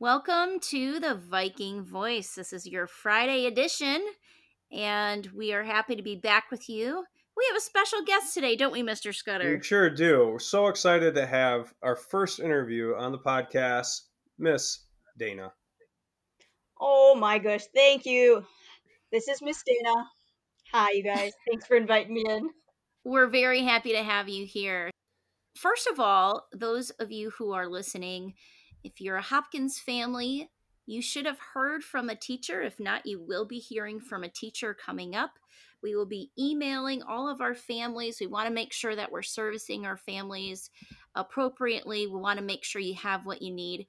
Welcome to the Viking Voice. This is your Friday edition, and we are happy to be back with you. We have a special guest today, don't we, Mr. Scudder? We sure do. We're so excited to have our first interview on the podcast, Miss Dana. Oh my gosh, thank you. This is Miss Dana. Hi, you guys. Thanks for inviting me in. We're very happy to have you here. First of all, those of you who are listening, if you're a Hopkins family, you should have heard from a teacher. If not, you will be hearing from a teacher coming up. We will be emailing all of our families. We want to make sure that we're servicing our families appropriately. We want to make sure you have what you need.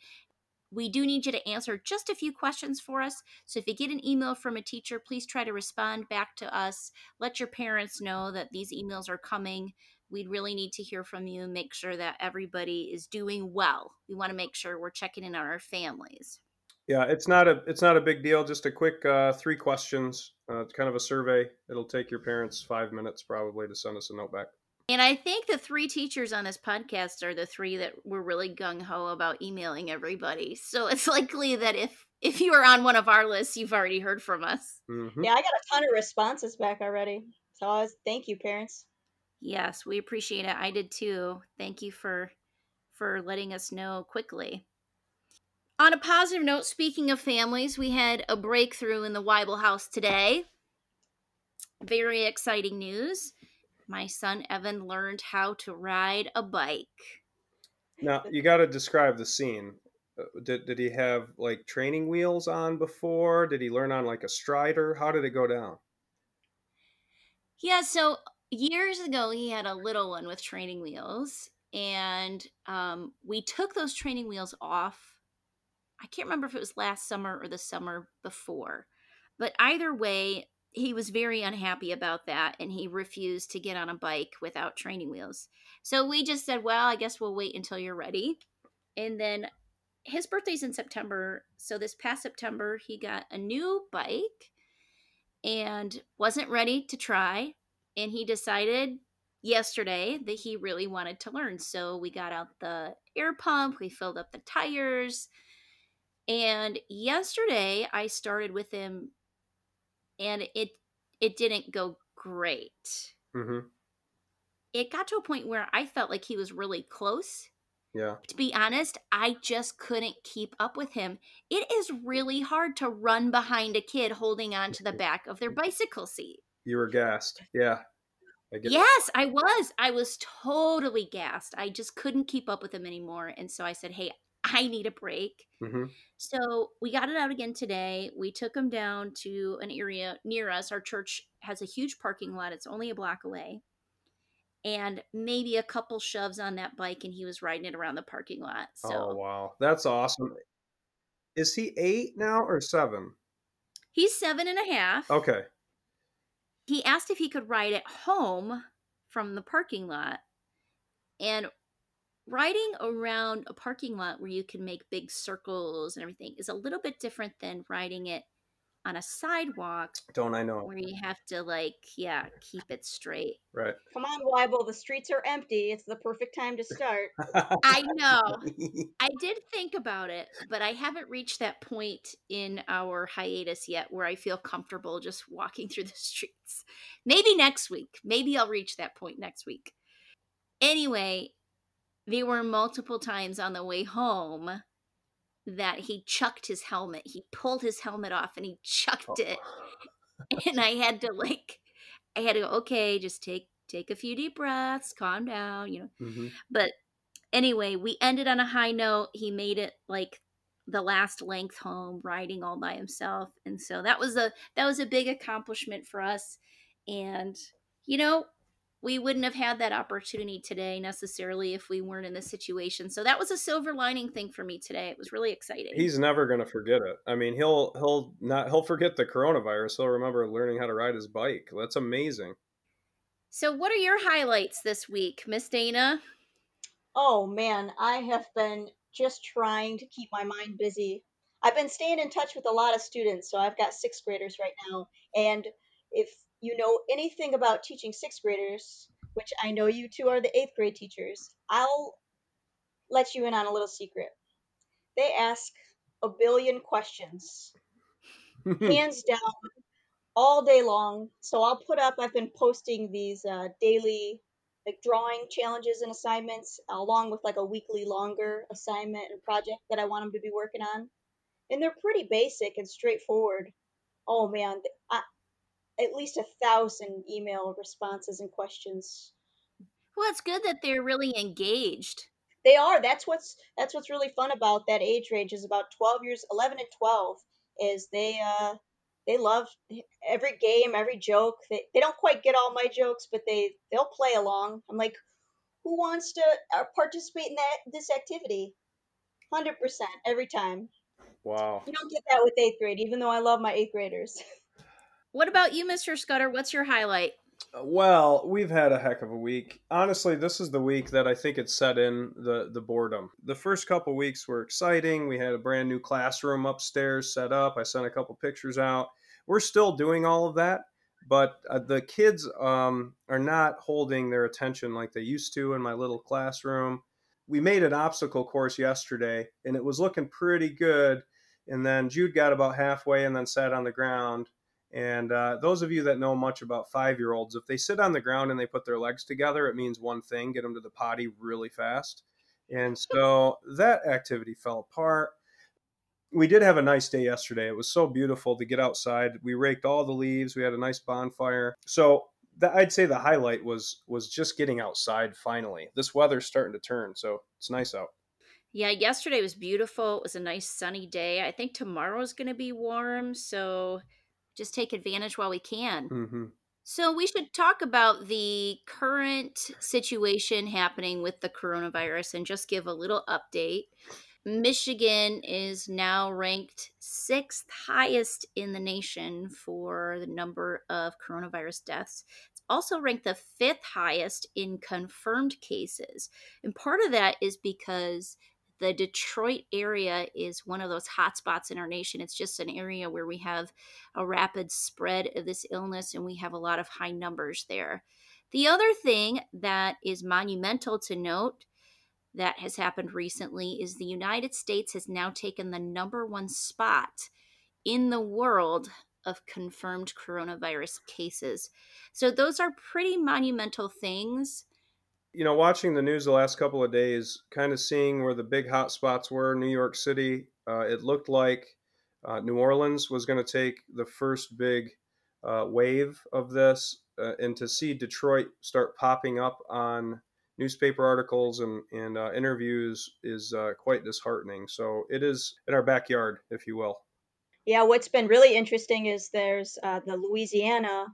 We do need you to answer just a few questions for us. So if you get an email from a teacher, please try to respond back to us. Let your parents know that these emails are coming we really need to hear from you and make sure that everybody is doing well. We want to make sure we're checking in on our families. Yeah, it's not a it's not a big deal. Just a quick uh, three questions. Uh, it's kind of a survey. It'll take your parents five minutes probably to send us a note back. And I think the three teachers on this podcast are the three that were really gung ho about emailing everybody. So it's likely that if if you are on one of our lists, you've already heard from us. Mm-hmm. Yeah, I got a ton of responses back already. So I was, thank you, parents. Yes, we appreciate it. I did too. Thank you for for letting us know quickly. On a positive note, speaking of families, we had a breakthrough in the Weibel house today. Very exciting news. My son Evan learned how to ride a bike. Now, you got to describe the scene. Uh, did, did he have like training wheels on before? Did he learn on like a strider? How did it go down? Yeah, so years ago he had a little one with training wheels and um, we took those training wheels off i can't remember if it was last summer or the summer before but either way he was very unhappy about that and he refused to get on a bike without training wheels. So we just said well i guess we'll wait until you're ready. And then his birthday's in september so this past september he got a new bike and wasn't ready to try and he decided yesterday that he really wanted to learn. So we got out the air pump, we filled up the tires, and yesterday I started with him, and it it didn't go great. Mm-hmm. It got to a point where I felt like he was really close. Yeah. To be honest, I just couldn't keep up with him. It is really hard to run behind a kid holding on to the back of their bicycle seat. You were gassed. Yeah. I yes, I was. I was totally gassed. I just couldn't keep up with him anymore. And so I said, Hey, I need a break. Mm-hmm. So we got it out again today. We took him down to an area near us. Our church has a huge parking lot, it's only a block away. And maybe a couple shoves on that bike, and he was riding it around the parking lot. So, oh, wow. That's awesome. Is he eight now or seven? He's seven and a half. Okay he asked if he could ride it home from the parking lot. And riding around a parking lot where you can make big circles and everything is a little bit different than riding it on a sidewalk. Don't I know? Where you have to like, yeah, keep it straight. Right. Come on, Weibel. The streets are empty. It's the perfect time to start. I know. I did think about it, but I haven't reached that point in our hiatus yet where I feel comfortable just walking through the streets. Maybe next week. Maybe I'll reach that point next week. Anyway, there were multiple times on the way home that he chucked his helmet. He pulled his helmet off and he chucked oh. it. And I had to like I had to go, okay, just take take a few deep breaths, calm down, you know. Mm-hmm. But anyway, we ended on a high note. He made it like the last length home riding all by himself. And so that was a that was a big accomplishment for us. And you know, we wouldn't have had that opportunity today necessarily if we weren't in this situation. So that was a silver lining thing for me today. It was really exciting. He's never going to forget it. I mean, he'll he'll not he'll forget the coronavirus. He'll remember learning how to ride his bike. That's amazing. So, what are your highlights this week, Miss Dana? Oh man, I have been just trying to keep my mind busy. I've been staying in touch with a lot of students, so I've got sixth graders right now, and if you know anything about teaching sixth graders, which I know you two are the eighth grade teachers, I'll let you in on a little secret. They ask a billion questions, hands down, all day long. So I'll put up. I've been posting these uh, daily like drawing challenges and assignments along with like a weekly longer assignment and project that I want them to be working on. And they're pretty basic and straightforward. Oh man, I, at least a thousand email responses and questions. Well, it's good that they're really engaged. They are. That's what's that's what's really fun about that age range is about 12 years, 11 and 12 is they uh they love every game, every joke. They, they don't quite get all my jokes, but they they'll play along. I'm like, who wants to uh, participate in that this activity? Hundred percent every time. Wow. You don't get that with eighth grade, even though I love my eighth graders. What about you, Mr. Scudder? What's your highlight? Well, we've had a heck of a week. Honestly, this is the week that I think it set in the the boredom. The first couple weeks were exciting. We had a brand new classroom upstairs set up. I sent a couple pictures out. We're still doing all of that, but uh, the kids um, are not holding their attention like they used to in my little classroom. We made an obstacle course yesterday, and it was looking pretty good. And then Jude got about halfway and then sat on the ground and uh, those of you that know much about five year olds, if they sit on the ground and they put their legs together, it means one thing get them to the potty really fast. And so that activity fell apart. We did have a nice day yesterday. It was so beautiful to get outside. We raked all the leaves. We had a nice bonfire. So the, I'd say the highlight was was just getting outside finally. This weather's starting to turn, so it's nice out. Yeah, yesterday was beautiful. It was a nice sunny day. I think tomorrow's going to be warm, so just take advantage while we can. Mm-hmm. So, we should talk about the current situation happening with the coronavirus and just give a little update. Michigan is now ranked sixth highest in the nation for the number of coronavirus deaths. It's also ranked the fifth highest in confirmed cases. And part of that is because the Detroit area is one of those hotspots in our nation. It's just an area where we have a rapid spread of this illness and we have a lot of high numbers there. The other thing that is monumental to note that has happened recently is the United States has now taken the number one spot in the world of confirmed coronavirus cases. So, those are pretty monumental things you know, watching the news the last couple of days, kind of seeing where the big hot spots were, New York City, uh, it looked like uh, New Orleans was going to take the first big uh, wave of this, uh, and to see Detroit start popping up on newspaper articles and, and uh, interviews is uh, quite disheartening. So it is in our backyard, if you will. Yeah, what's been really interesting is there's the Louisiana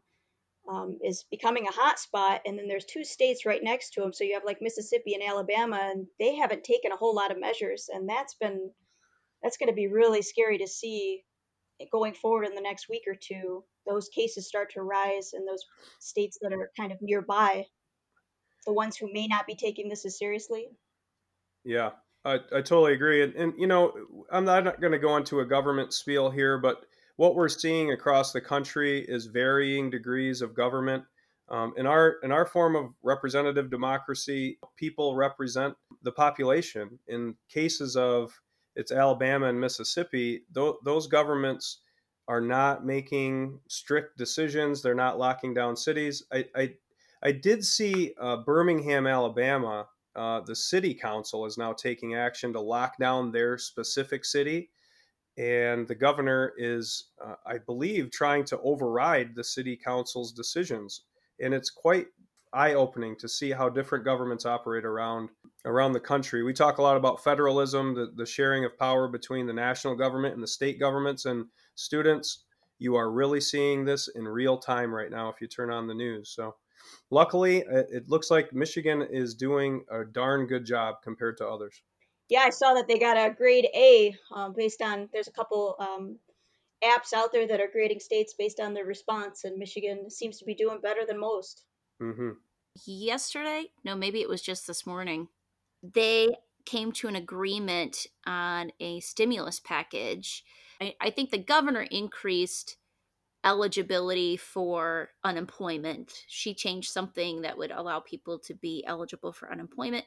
um, is becoming a hot spot and then there's two states right next to them so you have like mississippi and alabama and they haven't taken a whole lot of measures and that's been that's going to be really scary to see going forward in the next week or two those cases start to rise in those states that are kind of nearby the ones who may not be taking this as seriously. Yeah i, I totally agree and, and you know i'm not, not going to go into a government spiel here but what we're seeing across the country is varying degrees of government. Um, in our in our form of representative democracy, people represent the population. In cases of it's Alabama and Mississippi, th- those governments are not making strict decisions. They're not locking down cities. I I, I did see uh, Birmingham, Alabama. Uh, the city council is now taking action to lock down their specific city and the governor is, uh, I believe, trying to override the city council's decisions. And it's quite eye-opening to see how different governments operate around around the country. We talk a lot about federalism, the, the sharing of power between the national government and the state governments and students. You are really seeing this in real time right now if you turn on the news. So, luckily, it, it looks like Michigan is doing a darn good job compared to others yeah, I saw that they got a grade A um, based on. There's a couple um, apps out there that are grading states based on their response, and Michigan seems to be doing better than most. Mm-hmm. Yesterday, no, maybe it was just this morning. They came to an agreement on a stimulus package. I, I think the governor increased eligibility for unemployment. She changed something that would allow people to be eligible for unemployment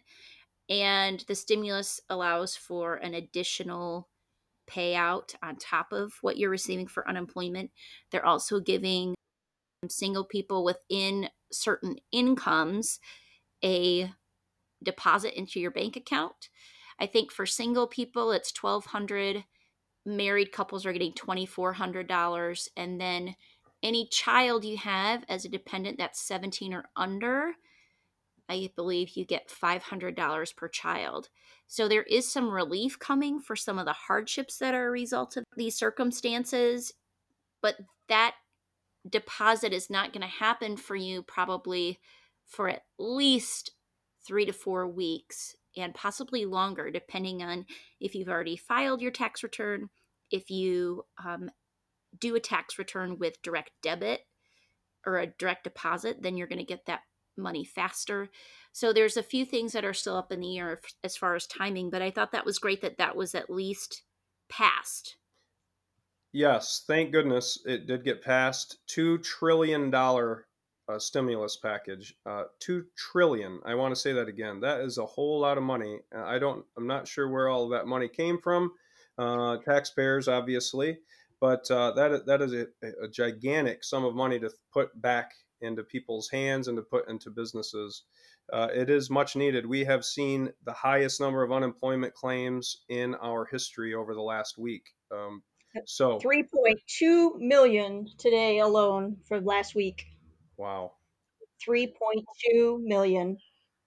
and the stimulus allows for an additional payout on top of what you're receiving for unemployment. They're also giving single people within certain incomes a deposit into your bank account. I think for single people it's 1200 married couples are getting $2400 and then any child you have as a dependent that's 17 or under I believe you get $500 per child. So there is some relief coming for some of the hardships that are a result of these circumstances, but that deposit is not going to happen for you probably for at least three to four weeks and possibly longer, depending on if you've already filed your tax return, if you um, do a tax return with direct debit or a direct deposit, then you're going to get that money faster. So there's a few things that are still up in the air as far as timing, but I thought that was great that that was at least passed. Yes, thank goodness it did get passed. Two trillion dollar uh, stimulus package. Uh, Two trillion. I want to say that again. That is a whole lot of money. I don't. I'm not sure where all that money came from. Uh, taxpayers, obviously, but uh, that that is a, a gigantic sum of money to put back into people's hands and to put into businesses. Uh, it is much needed. We have seen the highest number of unemployment claims in our history over the last week. Um, so 3.2 million today alone for last week. Wow. 3.2 million.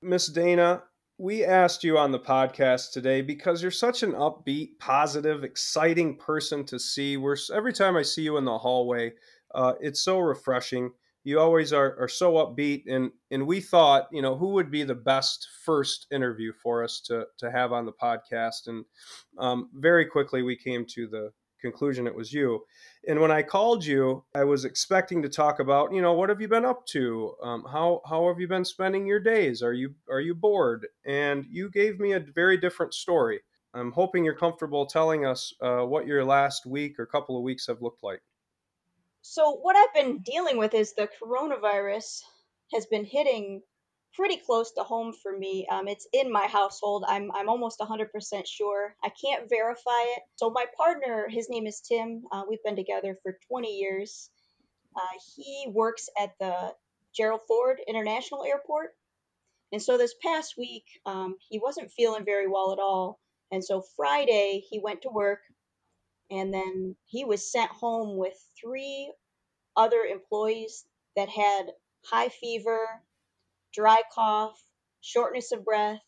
Miss Dana, we asked you on the podcast today because you're such an upbeat, positive, exciting person to see. We're every time I see you in the hallway, uh, it's so refreshing you always are, are so upbeat and and we thought you know who would be the best first interview for us to to have on the podcast? And um, very quickly we came to the conclusion it was you. And when i called you i was expecting to talk about you know what have you been up to? Um, how how have you been spending your days? Are you are you bored? And you gave me a very different story. I'm hoping you're comfortable telling us uh, what your last week or couple of weeks have looked like so what I've been dealing with is the coronavirus has been hitting pretty close to home for me. Um, it's in my household. I'm I'm almost 100% sure. I can't verify it. So my partner, his name is Tim. Uh, we've been together for 20 years. Uh, he works at the Gerald Ford International Airport, and so this past week um, he wasn't feeling very well at all. And so Friday he went to work and then he was sent home with three other employees that had high fever, dry cough, shortness of breath,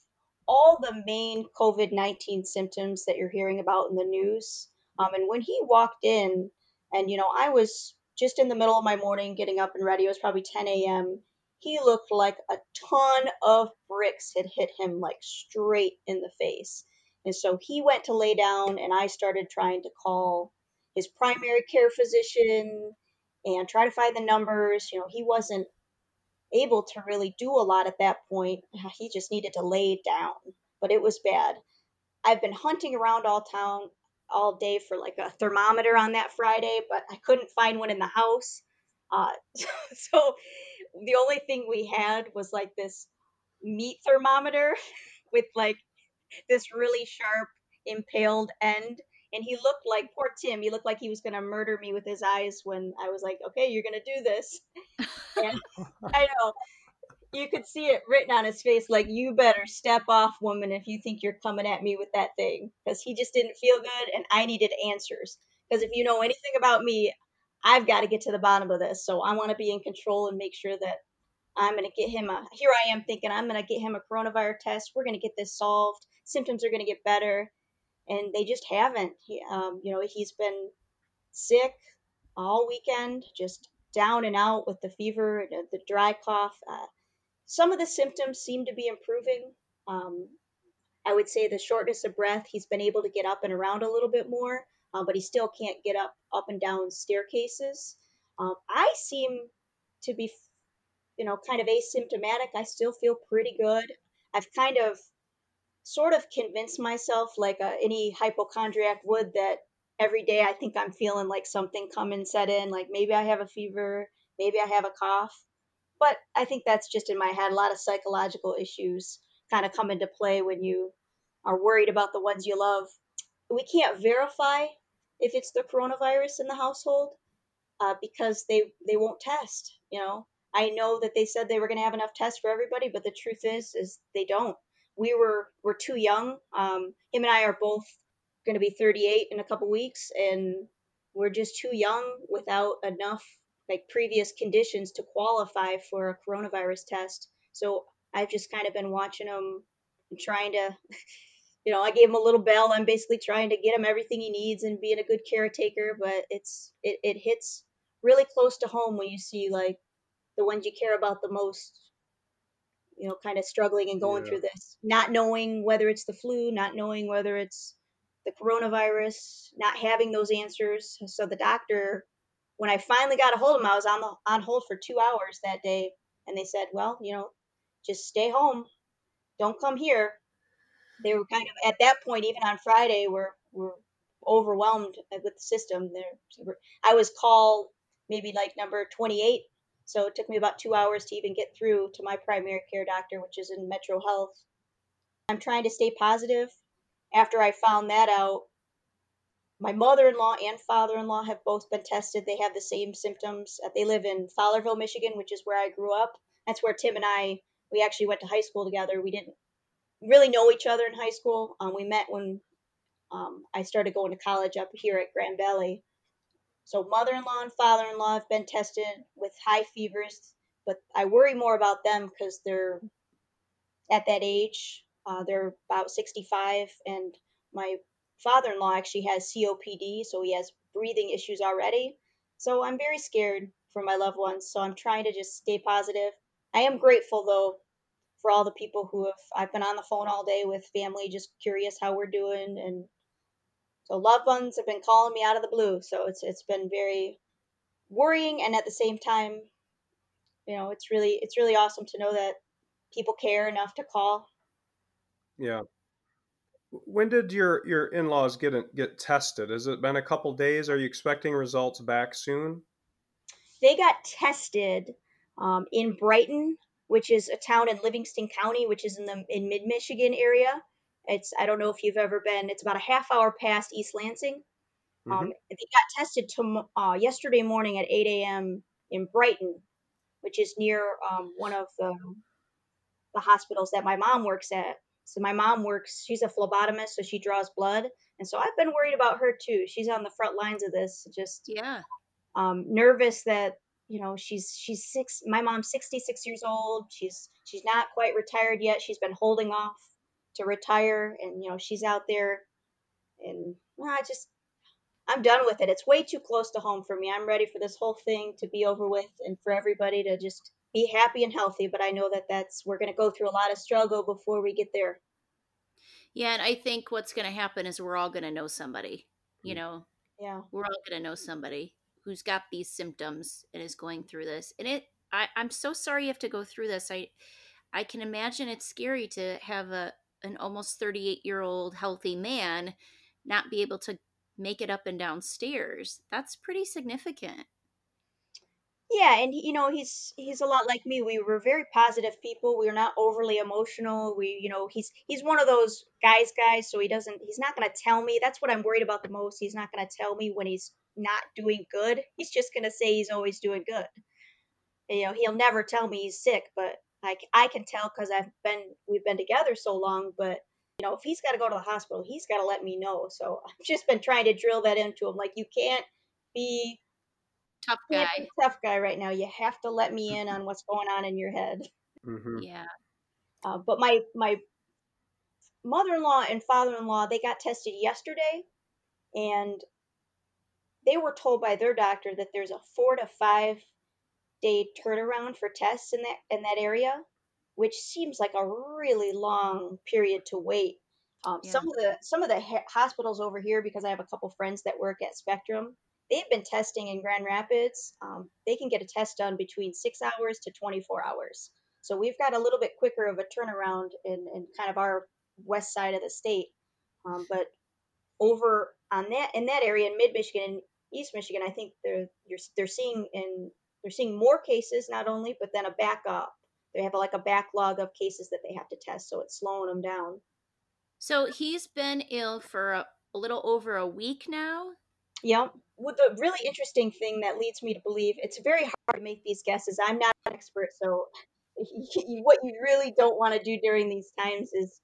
all the main COVID 19 symptoms that you're hearing about in the news. Um, and when he walked in, and you know, I was just in the middle of my morning getting up and ready, it was probably 10 a.m. He looked like a ton of bricks had hit him like straight in the face. And so he went to lay down, and I started trying to call his primary care physician and try to find the numbers. You know, he wasn't able to really do a lot at that point. He just needed to lay down, but it was bad. I've been hunting around all town all day for like a thermometer on that Friday, but I couldn't find one in the house. Uh, so the only thing we had was like this meat thermometer with like this really sharp impaled end and he looked like poor tim he looked like he was going to murder me with his eyes when i was like okay you're going to do this and i know you could see it written on his face like you better step off woman if you think you're coming at me with that thing because he just didn't feel good and i needed answers because if you know anything about me i've got to get to the bottom of this so i want to be in control and make sure that I'm going to get him a, here I am thinking I'm going to get him a coronavirus test. We're going to get this solved. Symptoms are going to get better. And they just haven't. He, um, you know, he's been sick all weekend, just down and out with the fever, the, the dry cough. Uh, some of the symptoms seem to be improving. Um, I would say the shortness of breath, he's been able to get up and around a little bit more, uh, but he still can't get up up and down staircases. Um, I seem to be you know, kind of asymptomatic, I still feel pretty good. I've kind of sort of convince myself, like uh, any hypochondriac would, that every day I think I'm feeling like something come and set in, like maybe I have a fever, maybe I have a cough. But I think that's just in my head. A lot of psychological issues kind of come into play when you are worried about the ones you love. we can't verify if it's the coronavirus in the household uh, because they they won't test. You know, I know that they said they were going to have enough tests for everybody, but the truth is is they don't. We were we're too young. Um, him and I are both going to be 38 in a couple weeks, and we're just too young without enough like previous conditions to qualify for a coronavirus test. So I've just kind of been watching him and trying to you know, I gave him a little bell. I'm basically trying to get him everything he needs and being a good caretaker, but it's it, it hits really close to home when you see like the ones you care about the most, you know, kind of struggling and going Yeah. through this, not knowing whether it's the flu, not knowing whether it's the coronavirus, not having those answers. So the doctor, when I finally got a hold of him, I was on the on hold for two hours that day, and they said, well, you know, just stay home, don't come here they were kind of at that point even on friday were were overwhelmed with the system there i was called maybe like number 28 so it took me about two hours to even get through to my primary care doctor which is in metro health. I'm trying to stay positive. After i found that out my mother-in-law and father-in-law have both been tested. They have the same symptoms. They live in fowlerville michigan which is where i grew up. That's where tim and i we actually went to high school together. We didn't really know each other in high school. Um, we met when um, I started going to college up here at Grand Valley. So mother-in-law and father-in-law have been tested with high fevers, but I worry more about them because they're at that age. Uh, they're about 65, and my father-in-law actually has COPD, so he has breathing issues already. So I'm very scared for my loved ones. So I'm trying to just stay positive. I am grateful though for all the people who have I've been on the phone all day with family just curious how we're doing and so loved ones have been calling me out of the blue so it's it's been very worrying and at the same time you know it's really it's really awesome to know that people care enough to call Yeah. When did your your in-laws get get tested? Has it been a couple days? Are you expecting results back soon? they got tested um, in brighton which is a town in livingston county which is in the in mid-michigan area it's i don't know if you've ever been it's about a half hour past east lansing Um, they got tested to, uh, yesterday morning at 8 a.m. in Brighton, which is near um, one of the, the hospitals that my mom works at. So my mom works, she's a phlebotomist, so she draws blood. And so I've been worried about her too. She's on the front lines of this, just Yeah. um, nervous that you know she's she's six. My mom's 66 years old. She's she's not quite retired yet. She's been holding off to retire, and you know she's out there, and well, I just I'm done with it. It's way too close to home for me. I'm ready for this whole thing to be over with and for everybody to just be happy and healthy. But I know that that's we're going to go through a lot of struggle before we get there. Yeah, and I think what's going to happen is we're all going to know somebody. You Mm. know, Yeah. we're all going to know somebody who's got these symptoms and is going through this. And it, I, I'm so sorry you have to go through this. I, I can imagine it's scary to have a an almost 38 year old healthy man not be able to make it up and down stairs. That's pretty significant. Yeah, and you know he's he's a lot like me. We were very positive people. We were not overly emotional. We, you know, he's he's one of those guys, guys. So he doesn't. He's not going to tell me. That's what I'm worried about the most. He's not going to tell me when he's not doing good. He's just going to say he's always doing good. You know, he'll never tell me he's sick, but I, c- I can tell because I've been we've been together so long. But you know, if he's got to go to the hospital, he's got to let me know. So I've just been trying to drill that into him. Like you can't be Tough can't guy. be tough guy right now. You have to let me in on what's going on in your head. hmm Yeah. Uh, but my my mother-in-law and father-in-law they got tested yesterday, and they were told by their doctor that there's a four to five day turnaround for tests in that in that area, which seems like a really long period to wait. Um, Yeah. Some of the some of the ha- hospitals over here, because I have a couple friends that work at Spectrum, they've been testing in Grand Rapids. Um, they can get a test done between six hours to 24 hours. So we've got a little bit quicker of a turnaround in, in kind of our west side of the state. Um, but over on that in that area in mid Michigan and East Michigan, I think they're you're, they're seeing in they're seeing more cases not only, but then a backup. They have like a backlog of cases that they have to test, so it's slowing them down. So he's been ill for a, a little over a week now. Yep. Well, the really interesting thing that leads me to believe it's very hard to make these guesses. I'm not an expert, so what you really don't want to do during these times is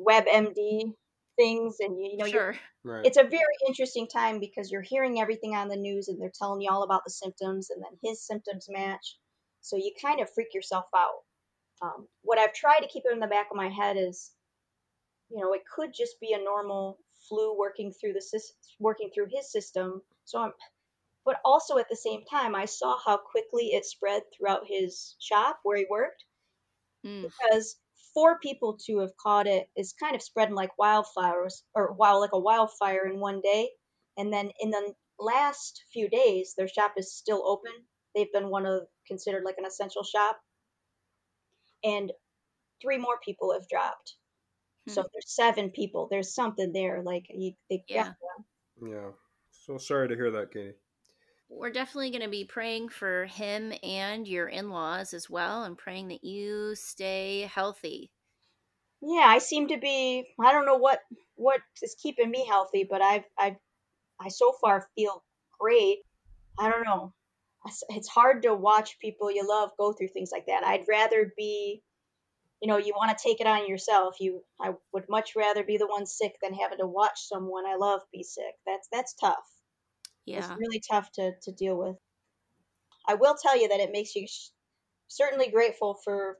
WebMD things, and you, you know, Sure. Right. it's a very interesting time because you're hearing everything on the news, and they're telling you all about the symptoms, and then his symptoms match, so you kind of freak yourself out. Um, what I've tried to keep in the back of my head is, you know, it could just be a normal flu working through the sys- working through his system. So I'm, but also at the same time, I saw how quickly it spread throughout his shop where he worked Mm. because four people to have caught it is kind of spreading like wildflowers or wild like a wildfire in one day. And then in the last few days, their shop is still open. They've been one of considered like an essential shop, and three more people have dropped. So Hmm. there's seven people. There's something there. Like you, they Yeah. yeah. So sorry to hear that, Katie. We're definitely going to be praying for him and your in laws as well, and praying that you stay healthy. Yeah, I seem to be. I don't know what what is keeping me healthy, but I've I've I so far feel great. I don't know. It's- It's hard to watch people you love go through things like that. I'd rather be, you know, you want to take it on yourself. You, I would much rather be the one sick than having to watch someone I love be sick. That's that's tough. It's Yeah. really tough to to deal with. I will tell you that it makes you sh- certainly grateful for,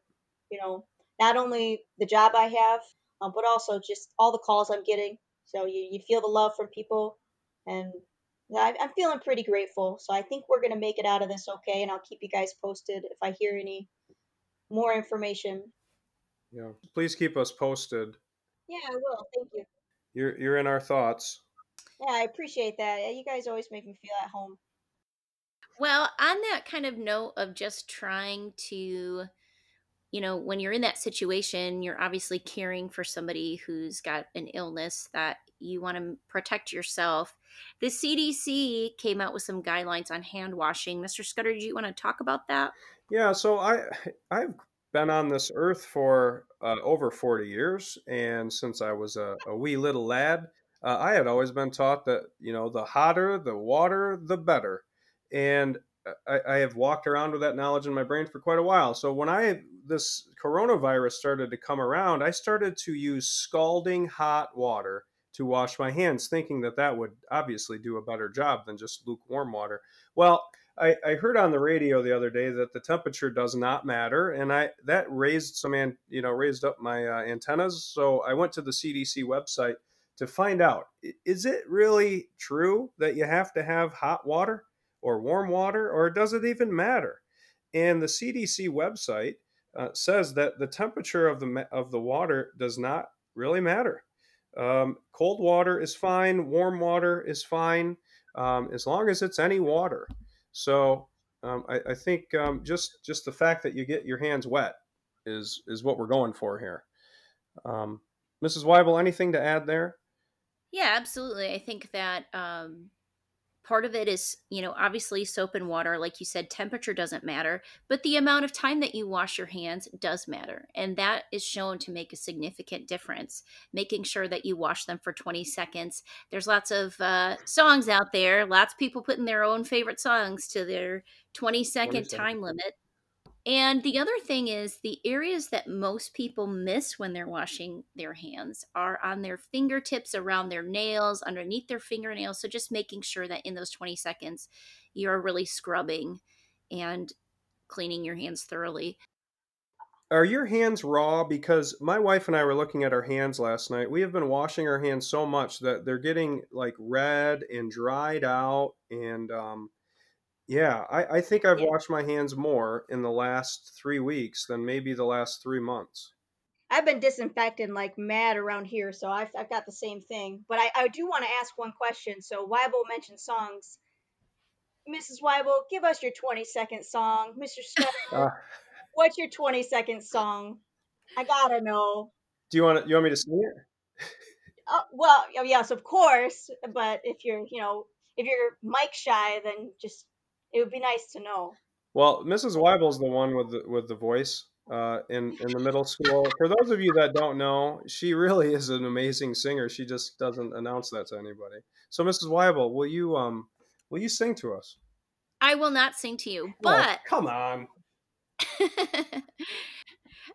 you know, not only the job I have, um, but also just all the calls I'm getting. So you, you feel the love from people, and yeah, I, I'm feeling pretty grateful. So I think we're gonna make it out of this okay, and I'll keep you guys posted if I hear any more information. Yeah. Please keep us posted. Yeah, I will. Thank you. You're you're in our thoughts. Yeah, I appreciate that. You guys always make me feel at home. Well, on that kind of note of just trying to, you know, when you're in that situation, you're obviously caring for somebody who's got an illness that you want to protect yourself. The CDC came out with some guidelines on hand washing. Mr. Scudder, do you want to talk about that? Yeah, so I I've been on this earth for uh, over 40 years, and since I was a, a wee little lad, uh, I had always been taught that you know the hotter the water, the better, and uh, I, I have walked around with that knowledge in my brain for quite a while. So when I this coronavirus started to come around, I started to use scalding hot water to wash my hands, thinking that that would obviously do a better job than just lukewarm water. Well, I, I heard on the radio the other day that the temperature does not matter, and I that raised some an, you know raised up my uh, antennas. So I went to the CDC website to find out is it really true that you have to have hot water or warm water, or does it even matter? And the CDC website uh, says that the temperature of the of the water does not really matter. Um, cold water is fine, warm water is fine, um, as long as it's any water. So um, I, I think um, just just the fact that you get your hands wet is is what we're going for here. Um, Mrs. Weibel, anything to add there? Yeah, absolutely. I think that um, part of it is, you know, obviously soap and water, like you said, temperature doesn't matter, but the amount of time that you wash your hands does matter. And that is shown to make a significant difference, making sure that you wash them for 20 seconds. There's lots of uh, songs out there, lots of people putting their own favorite songs to their 20 second seconds. time limit. And the other thing is the areas that most people miss when they're washing their hands are on their fingertips, around their nails, underneath their fingernails. So just making sure that in those 20 seconds, you're really scrubbing and cleaning your hands thoroughly. Are your hands raw? Because my wife and I were looking at our hands last night. We have been washing our hands so much that they're getting like red and dried out. And um, yeah, I, I think I've Yeah. washed my hands more in the last three weeks than maybe the last three months. I've been disinfecting like mad around here, so I've, I've got the same thing. But I, I do want to ask one question. So Weibel mentioned songs. Mrs. Weibel, give us your 20 second song. Mr. Uh, what's your 20 second song? I gotta know. do you want to, you want me to sing it? Uh, well, yes, of course. But if you're, you know, if you're mic shy, then just it would be nice to know. Well, Mrs. Weibel's the one with the with the voice. uh, in in the middle school. For those of you that don't know, she really is an amazing singer. She just doesn't announce that to anybody. So, Mrs. Weibel, will you um will you sing to us? I will not sing to you, Oh, but come on.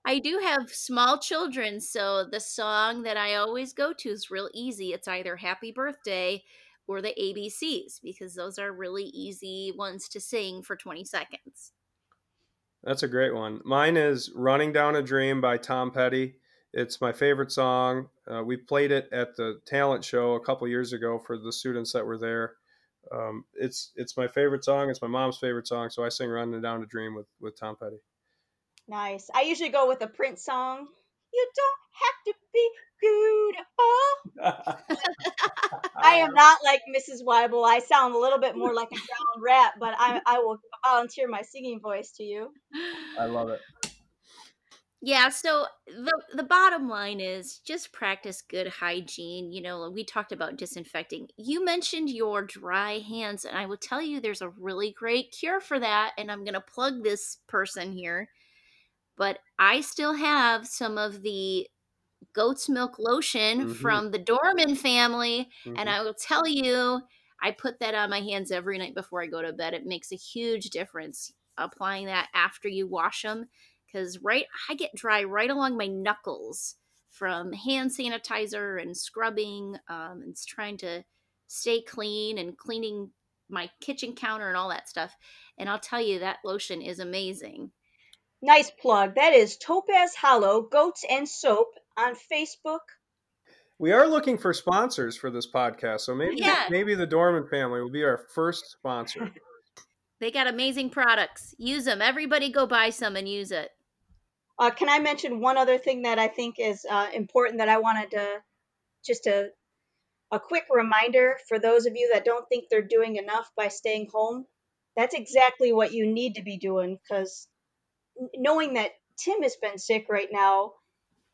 I do have small children, so the song that I always go to is real easy. It's either Happy Birthday or the ABCs because those are really easy ones to sing for 20 seconds. That's a great one. Mine is "Running Down a Dream" by Tom Petty. It's my favorite song. Uh, we played it at the talent show a couple years ago for the students that were there. Um, it's it's my favorite song. It's my mom's favorite song, so I sing "Running Down a Dream" with with Tom Petty. Nice. I usually go with a Prince song. You don't have to be beautiful. I am not like Mrs. Weibel. I sound a little bit more like a drowned rat, but I, I will volunteer my singing voice to you. I love it. Yeah, so the the bottom line is just practice good hygiene. You know, we talked about disinfecting. You mentioned your dry hands, and I will tell you there's a really great cure for that, and I'm going to plug this person here. But I still have some of the goat's milk lotion Mhm. from the Dorman family, Mhm. and I will tell you, I put that on my hands every night before I go to bed. It makes a huge difference applying that after you wash them because right I get dry right along my knuckles from hand sanitizer and scrubbing um, and trying to stay clean and cleaning my kitchen counter and all that stuff. And I'll tell you that lotion is amazing. Nice plug. That is Topaz Hollow Goats and Soap on Facebook. We are looking for sponsors for this podcast, so maybe Yeah. maybe the Dorman family will be our first sponsor. They got amazing products. Use them. Everybody go buy some and use it. Uh, can I mention one other thing that I think is uh, important that I wanted to just a a quick reminder for those of you that don't think they're doing enough by staying home. That's exactly what you need to be doing because knowing that Tim has been sick right now,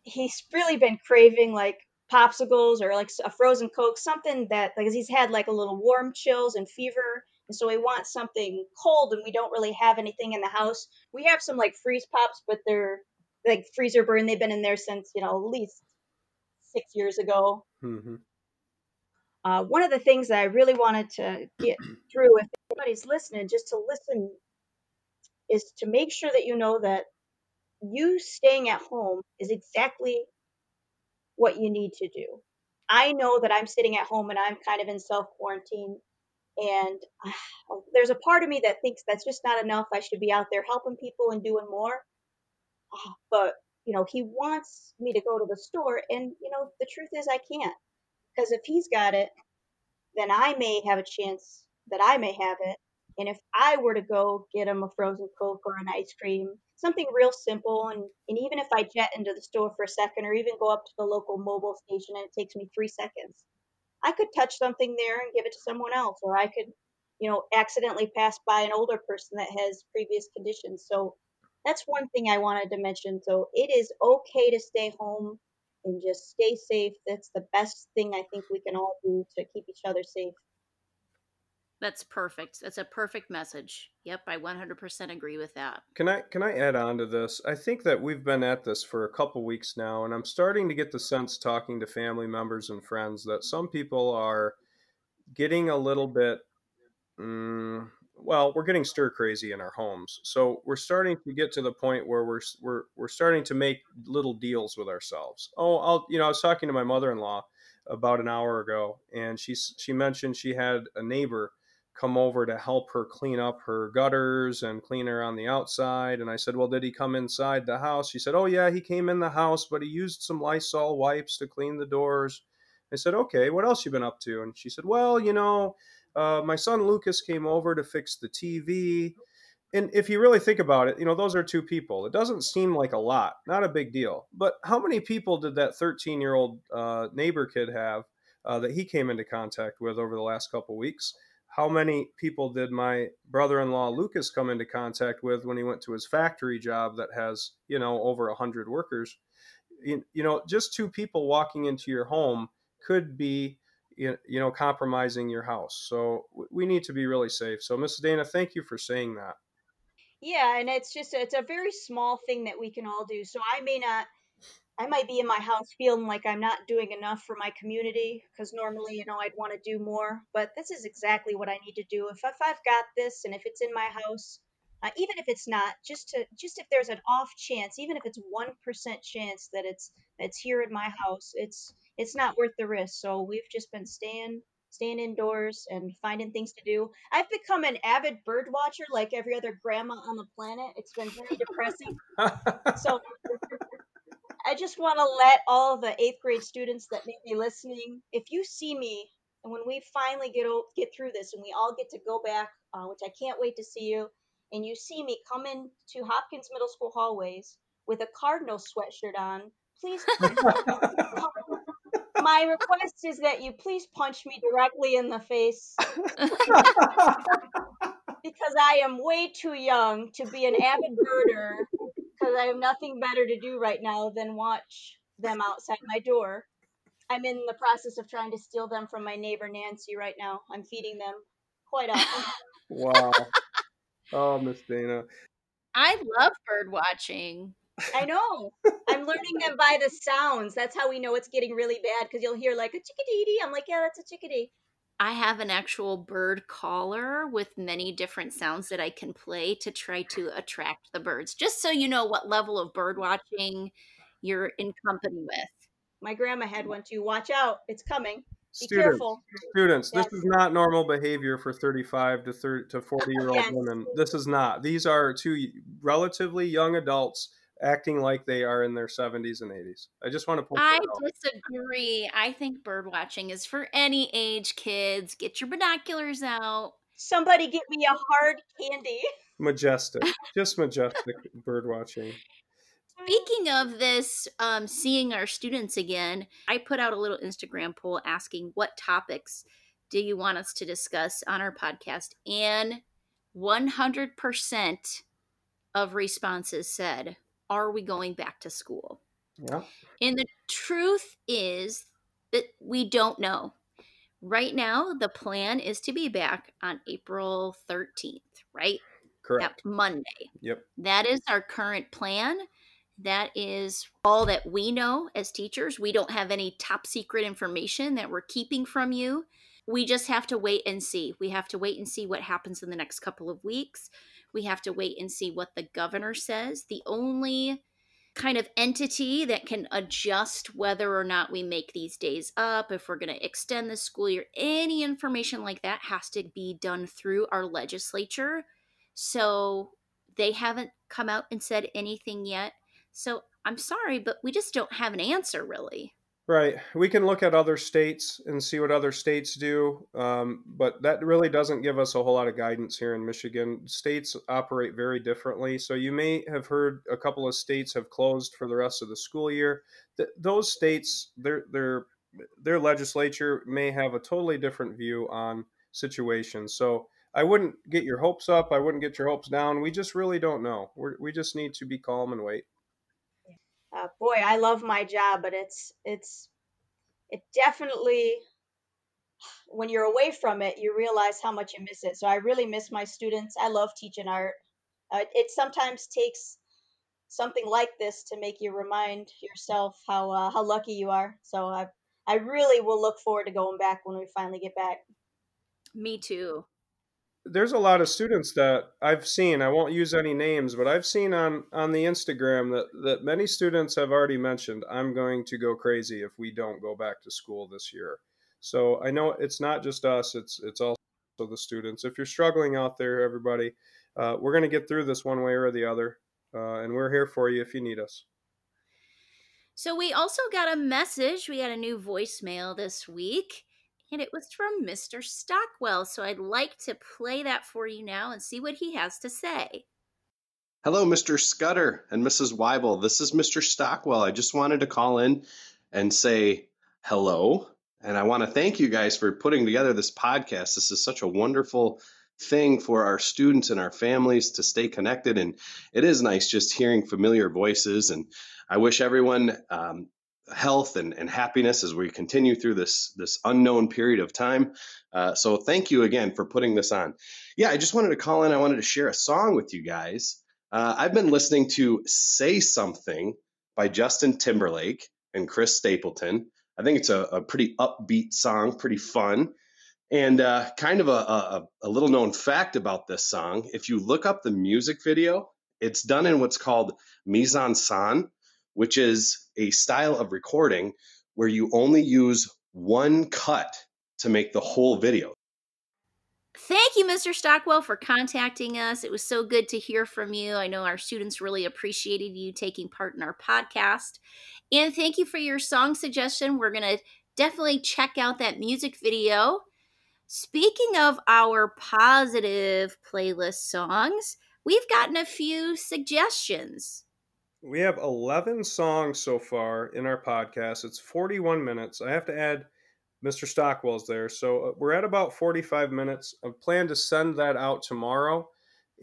he's really been craving like popsicles or like a frozen coke, something that like he's had like a little warm chills and fever, and so he wants something cold, and we don't really have anything in the house. We have some like freeze pops, but they're like freezer burn. They've been in there since you know at least six years ago. hmm Uh, one of the things that I really wanted to get through, if anybody's listening, just to listen, is to make sure that you know that you staying at home is exactly what you need to do. I know that I'm sitting at home and I'm kind of in self quarantine, and uh, there's a part of me that thinks that's just not enough. I should be out there helping people and doing more. Uh, But, you know, he wants me to go to the store, and, you know, the truth is I can't. Because if he's got it, then I may have a chance that I may have it. And if I were to go get him a frozen Coke or an ice cream, something real simple, and, and even if I jet into the store for a second or even go up to the local Mobil station and it takes me three seconds, I could touch something there and give it to someone else, or I could, you know, accidentally pass by an older person that has previous conditions. So that's one thing I wanted to mention. So it is okay to stay home and just stay safe. That's the best thing I think we can all do to keep each other safe. That's perfect. That's a perfect message. Yep, I 100% agree with that. Can I can I add on to this? I think that we've been at this for a couple weeks now, and I'm starting to get the sense talking to family members and friends that some people are getting a little bit. Mm, well, we're getting stir crazy in our homes, so we're starting to get to the point where we're we're we're starting to make little deals with ourselves. Oh, I'll you know I was talking to my mother-in-law about an hour ago, and she she mentioned she had a neighbor come over to help her clean up her gutters and clean her on the outside. And I said, Well, did he come inside the house? She said, Oh, yeah, he came in the house, but he used some Lysol wipes to clean the doors. I said, Okay, what else you been up to? And she said, Well, you know, uh, my son Lucas came over to fix the TV. And if you really think about it, you know, those are two people. It doesn't seem like a lot, not a big deal. But how many people did that 13 year old uh, neighbor kid have uh, that he came into contact with over the last couple weeks? How many people did my brother-in-law Lucas come into contact with when he went to his factory job that has you know over a hundred workers? You, you know, just two people walking into your home could be you know compromising your house. So we need to be really safe. So, Mrs. Dana, thank you for saying that. Yeah, and it's just it's a very small thing that we can all do. So I may not I might be in my house feeling like I'm not doing enough for my community because normally, you know, I'd want to do more. But this is exactly what I need to do. If, if I've got this and if it's in my house, uh, even if it's not, just to just if there's an off chance, even if it's one percent chance that it's it's here in my house, it's it's not worth the risk. So we've just been staying staying indoors and finding things to do. I've become an avid bird watcher like every other grandma on the planet. It's been very depressing. so I just want to let all the eighth grade students that may be listening, if you see me and when we finally get get through this and we all get to go back, uh, which I can't wait to see you, and you see me come into Hopkins Middle School hallways with a Cardinal sweatshirt on, please. my request is that you please punch me directly in the face because I am way too young to be an avid birder because I have nothing better to do right now than watch them outside my door. I'm in the process of trying to steal them from my neighbor Nancy right now. I'm feeding them quite often. wow. Oh, Miss Dana. I love bird watching. I know. I'm learning them by the sounds. That's how we know it's getting really bad because you'll hear like a chickadee. I'm like, yeah, that's a chickadee. I have an actual bird caller with many different sounds that I can play to try to attract the birds, just so you know what level of bird watching you're in company with. My grandma had one too. Watch out, it's coming. Be students, careful. Students, yes. this is not normal behavior for 35 to 30 to 40 year old yes. women. This is not. These are two relatively young adults acting like they are in their 70s and 80s. I just want to point I disagree. I think bird watching is for any age kids. Get your binoculars out. Somebody get me a hard candy. Majestic. just majestic bird watching. Speaking of this, um, seeing our students again, I put out a little Instagram poll asking what topics do you want us to discuss on our podcast? And 100% of responses said are we going back to school? Yeah. And the truth is that we don't know. Right now, the plan is to be back on April 13th, right? Correct. That Monday. Yep. That is our current plan. That is all that we know as teachers. We don't have any top secret information that we're keeping from you. We just have to wait and see. We have to wait and see what happens in the next couple of weeks. We have to wait and see what the governor says. The only kind of entity that can adjust whether or not we make these days up, if we're going to extend the school year, any information like that has to be done through our legislature. So they haven't come out and said anything yet. So I'm sorry, but we just don't have an answer really. Right. We can look at other states and see what other states do, um, but that really doesn't give us a whole lot of guidance here in Michigan. States operate very differently. So you may have heard a couple of states have closed for the rest of the school year. Th- those states, their their their legislature may have a totally different view on situations. So I wouldn't get your hopes up. I wouldn't get your hopes down. We just really don't know. We're, we just need to be calm and wait uh, boy, I love my job, but it's it's it definitely when you're away from it, you realize how much you miss it. So I really miss my students. I love teaching art. Uh, it sometimes takes something like this to make you remind yourself how uh, how lucky you are. So I I really will look forward to going back when we finally get back. Me too there's a lot of students that I've seen. I won't use any names, but I've seen on on the Instagram that that many students have already mentioned. I'm going to go crazy if we don't go back to school this year. So I know it's not just us; it's it's also the students. If you're struggling out there, everybody, uh, we're going to get through this one way or the other, uh, and we're here for you if you need us. So we also got a message. We got a new voicemail this week and it was from Mr. Stockwell. So I'd like to play that for you now and see what he has to say. Hello, Mr. Scudder and Mrs. Weibel. This is Mr. Stockwell. I just wanted to call in and say hello. And I want to thank you guys for putting together this podcast. This is such a wonderful thing for our students and our families to stay connected. And it is nice just hearing familiar voices. And I wish everyone um, health and, and happiness as we continue through this this unknown period of time. Uh, so thank you again for putting this on. Yeah, I just wanted to call in. I wanted to share a song with you guys. Uh, I've been listening to "Say Something" by Justin Timberlake and Chris Stapleton. I think it's a, a pretty upbeat song, pretty fun. And uh, kind of a, a, a little known fact about this song if you look up the music video, it's done in what's called mise en scène, which is a style of recording where you only use one cut to make the whole video. Thank you, Mr. Stockwell, for contacting us. It was so good to hear from you. I know our students really appreciated you taking part in our podcast. And thank you for your song suggestion. We're going to definitely check out that music video. Speaking of our positive playlist songs, we've gotten a few suggestions. We have 11 songs so far in our podcast. It's 41 minutes. I have to add Mr. Stockwell's there. So uh, we're at about 45 minutes. I plan to send that out tomorrow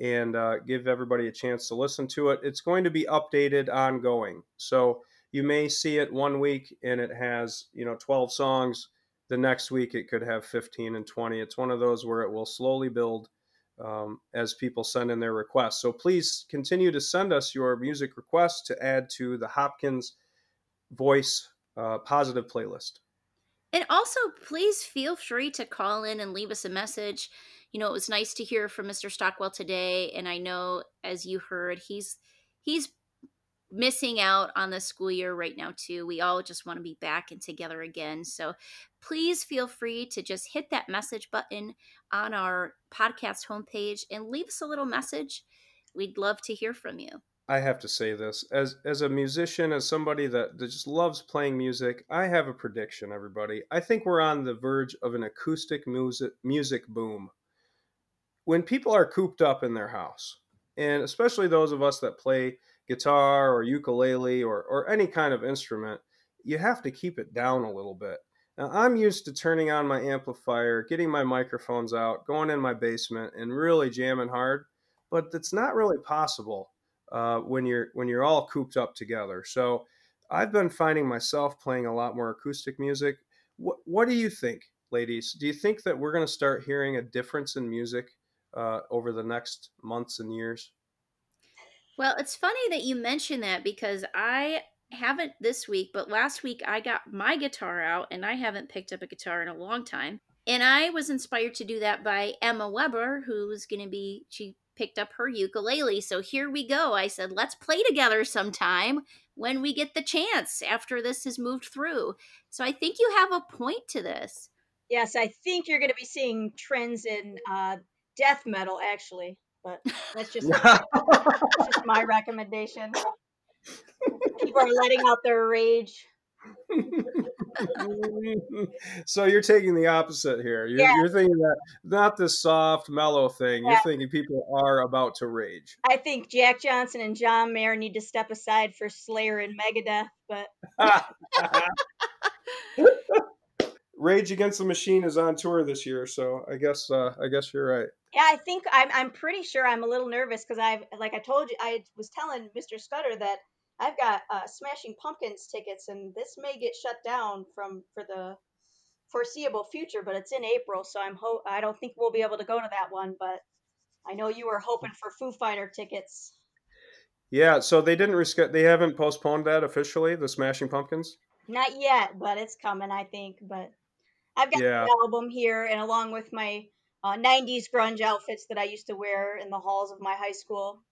and uh, give everybody a chance to listen to it. It's going to be updated ongoing. So you may see it one week and it has, you know, 12 songs. The next week it could have 15 and 20. It's one of those where it will slowly build um, as people send in their requests. So please continue to send us your music requests to add to the Hopkins Voice uh, Positive playlist. And also, please feel free to call in and leave us a message. You know, it was nice to hear from Mr. Stockwell today, and I know, as you heard, he's he's missing out on the school year right now too. We all just want to be back and together again. So please feel free to just hit that message button on our podcast homepage and leave us a little message. We'd love to hear from you. I have to say this as as a musician, as somebody that, that just loves playing music. I have a prediction, everybody. I think we're on the verge of an acoustic music music boom. When people are cooped up in their house, and especially those of us that play guitar or ukulele or, or any kind of instrument, you have to keep it down a little bit. Now, I'm used to turning on my amplifier, getting my microphones out, going in my basement, and really jamming hard, but it's not really possible uh, when you're when you're all cooped up together. So, I've been finding myself playing a lot more acoustic music. What What do you think, ladies? Do you think that we're going to start hearing a difference in music uh, over the next months and years? Well, it's funny that you mention that because I haven't this week, but last week I got my guitar out and I haven't picked up a guitar in a long time. And I was inspired to do that by Emma Weber, who's going to be, she picked up her ukulele. So here we go. I said, let's play together sometime when we get the chance after this has moved through. So I think you have a point to this. Yes, I think you're going to be seeing trends in uh, death metal, actually but that's just, that's just my recommendation. People are letting out their rage. so you're taking the opposite here. You're, yeah. you're, thinking that not this soft, mellow thing. Yeah. You're thinking people are about to rage. I think Jack Johnson and John Mayer need to step aside for Slayer and Megadeth, but Rage Against the Machine is on tour this year, so I guess uh, I guess you're right. Yeah, I think I'm I'm pretty sure I'm a little nervous because I've like I told you I was telling Mr. Scudder that I've got uh, Smashing Pumpkins tickets and this may get shut down from for the foreseeable future, but it's in April, so I'm ho- I don't think we'll be able to go to that one, but I know you were hoping for Foo Fighter tickets. Yeah, so they didn't reschedule. They haven't postponed that officially. The Smashing Pumpkins. Not yet, but it's coming. I think, but I've got yeah. the album here, and along with my uh, 90s grunge outfits that I used to wear in the halls of my high school.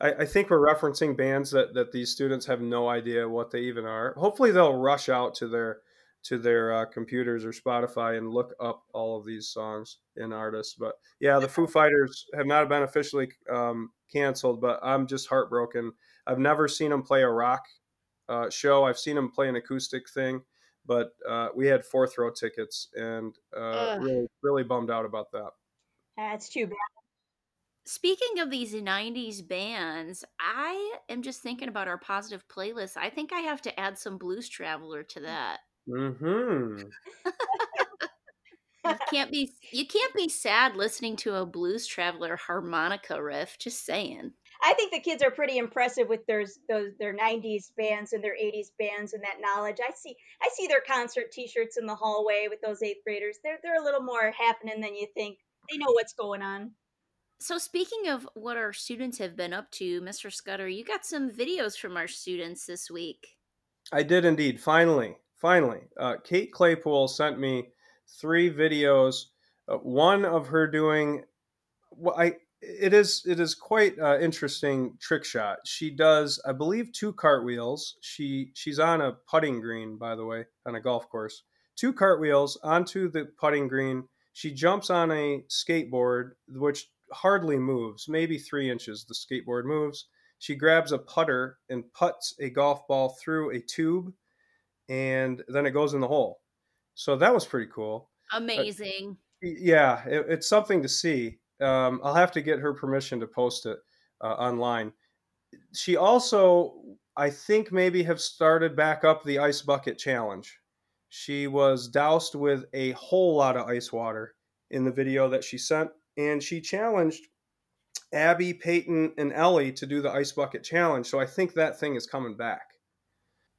I, I, think we're referencing bands that, that these students have no idea what they even are. Hopefully, they'll rush out to their to their uh, computers or Spotify and look up all of these songs and artists. But yeah, the Foo Fighters have not been officially um, canceled, but I'm just heartbroken. I've never seen them play a rock uh, show. I've seen them play an acoustic thing, but uh, we had fourth row tickets and uh, really, really bummed out about that. That's too bad. Speaking of these 90s bands, I am just thinking about our positive playlist. I think I have to add some Blues Traveler to that. Mm-hmm. you can't be you can't be sad listening to a Blues Traveler harmonica riff, just saying. I think the kids are pretty impressive with their those their 90s bands and their 80s bands and that knowledge. I see I see their concert T-shirts in the hallway with those eighth graders. They're they're a little more happening than you think. They know what's going on. So speaking of what our students have been up to, Mr. Scudder, you got some videos from our students this week. I did indeed. Finally, finally, uh, Kate Claypool sent me three videos. Uh, one of her doing well, I it is it is quite uh, interesting trick shot. She does, I believe, two cartwheels. She she's on a putting green, by the way, on a golf course. Two cartwheels onto the putting green. She jumps on a skateboard, which hardly moves, maybe three inches. The skateboard moves. She grabs a putter and puts a golf ball through a tube, and then it goes in the hole. So that was pretty cool. Amazing. Uh, yeah, it, it's something to see. Um, I'll have to get her permission to post it uh, online. She also, I think, maybe have started back up the ice bucket challenge. She was doused with a whole lot of ice water in the video that she sent, and she challenged Abby, Peyton, and Ellie to do the ice bucket challenge. So I think that thing is coming back.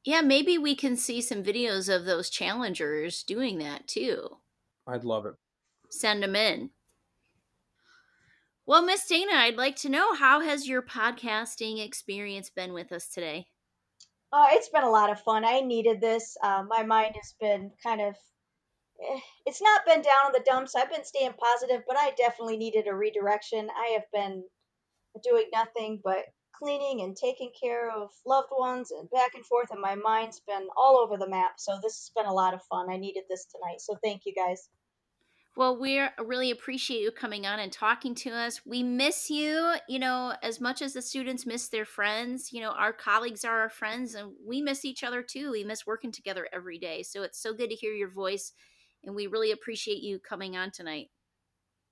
Yeah, maybe we can see some videos of those challengers doing that too. I'd love it. Send them in. Well, Miss Dana, I'd like to know how has your podcasting experience been with us today? Oh, it's been a lot of fun. I needed this. Uh, my mind has been kind of. Eh, it's not been down in the dumps. I've been staying positive, but I definitely needed a redirection. I have been doing nothing but cleaning and taking care of loved ones and back and forth, and my mind's been all over the map. So this has been a lot of fun. I needed this tonight. So thank you guys. Well, we really appreciate you coming on and talking to us. We miss you, you know, as much as the students miss their friends. You know, our colleagues are our friends and we miss each other too. We miss working together every day. So it's so good to hear your voice and we really appreciate you coming on tonight.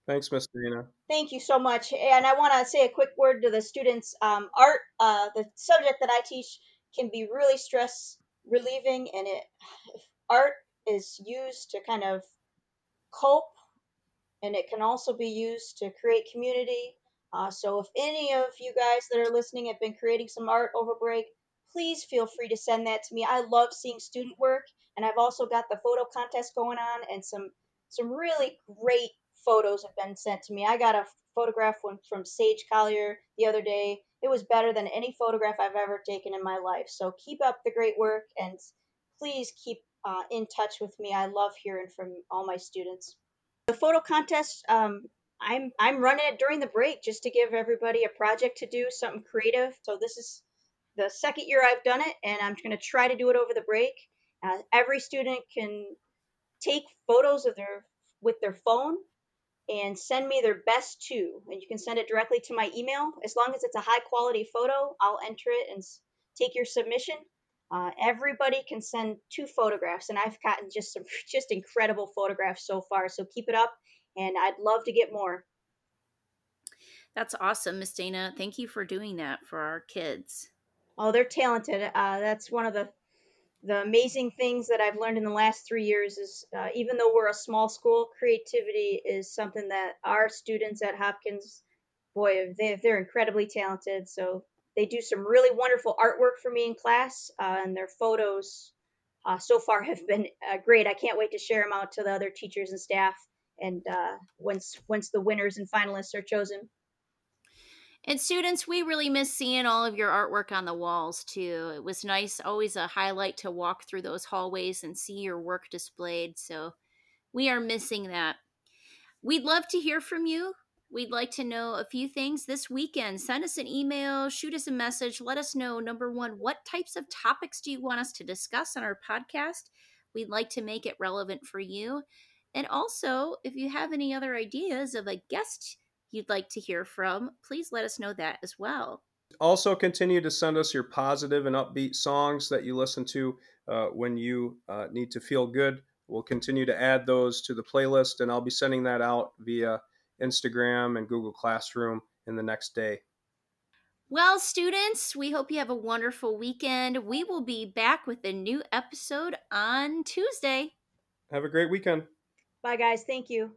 Thanks, Miss Dana. Thank you so much. And I want to say a quick word to the students. Um, art, uh, the subject that I teach, can be really stress relieving, and it art is used to kind of cope and it can also be used to create community. Uh, so if any of you guys that are listening have been creating some art over break, please feel free to send that to me. I love seeing student work, and I've also got the photo contest going on, and some some really great photos have been sent to me. I got a photograph from Sage Collier the other day. It was better than any photograph I've ever taken in my life. So keep up the great work, and please keep uh, in touch with me. I love hearing from all my students. The photo contest, um, I'm I'm running it during the break just to give everybody a project to do, something creative. So this is the second year I've done it, and I'm going to try to do it over the break. Uh, every student can take photos of their with their phone and send me their best two, and you can send it directly to my email. As long as it's a high quality photo, I'll enter it and take your submission. Uh, everybody can send two photographs, and I've gotten just some just incredible photographs so far. So keep it up, and I'd love to get more. That's awesome, Miss Dana. Thank you for doing that for our kids. Oh, they're talented. Uh, that's one of the the amazing things that I've learned in the last three years is uh, even though we're a small school, creativity is something that our students at Hopkins, boy, they, they're incredibly talented. So they do some really wonderful artwork for me in class, uh, and their photos uh, so far have been uh, great. I can't wait to share them out to the other teachers and staff, and uh, once once the winners and finalists are chosen. And students, we really miss seeing all of your artwork on the walls too. It was nice, always a highlight to walk through those hallways and see your work displayed. So we are missing that. We'd love to hear from you. We'd like to know a few things this weekend. Send us an email, shoot us a message. Let us know number one, what types of topics do you want us to discuss on our podcast? We'd like to make it relevant for you. And also, if you have any other ideas of a guest you'd like to hear from, please let us know that as well. Also, continue to send us your positive and upbeat songs that you listen to uh, when you uh, need to feel good. We'll continue to add those to the playlist, and I'll be sending that out via Instagram, and Google Classroom in the next day. Well, students, we hope you have a wonderful weekend. We will be back with a new episode on Tuesday. Have a great weekend. Bye, guys. Thank you.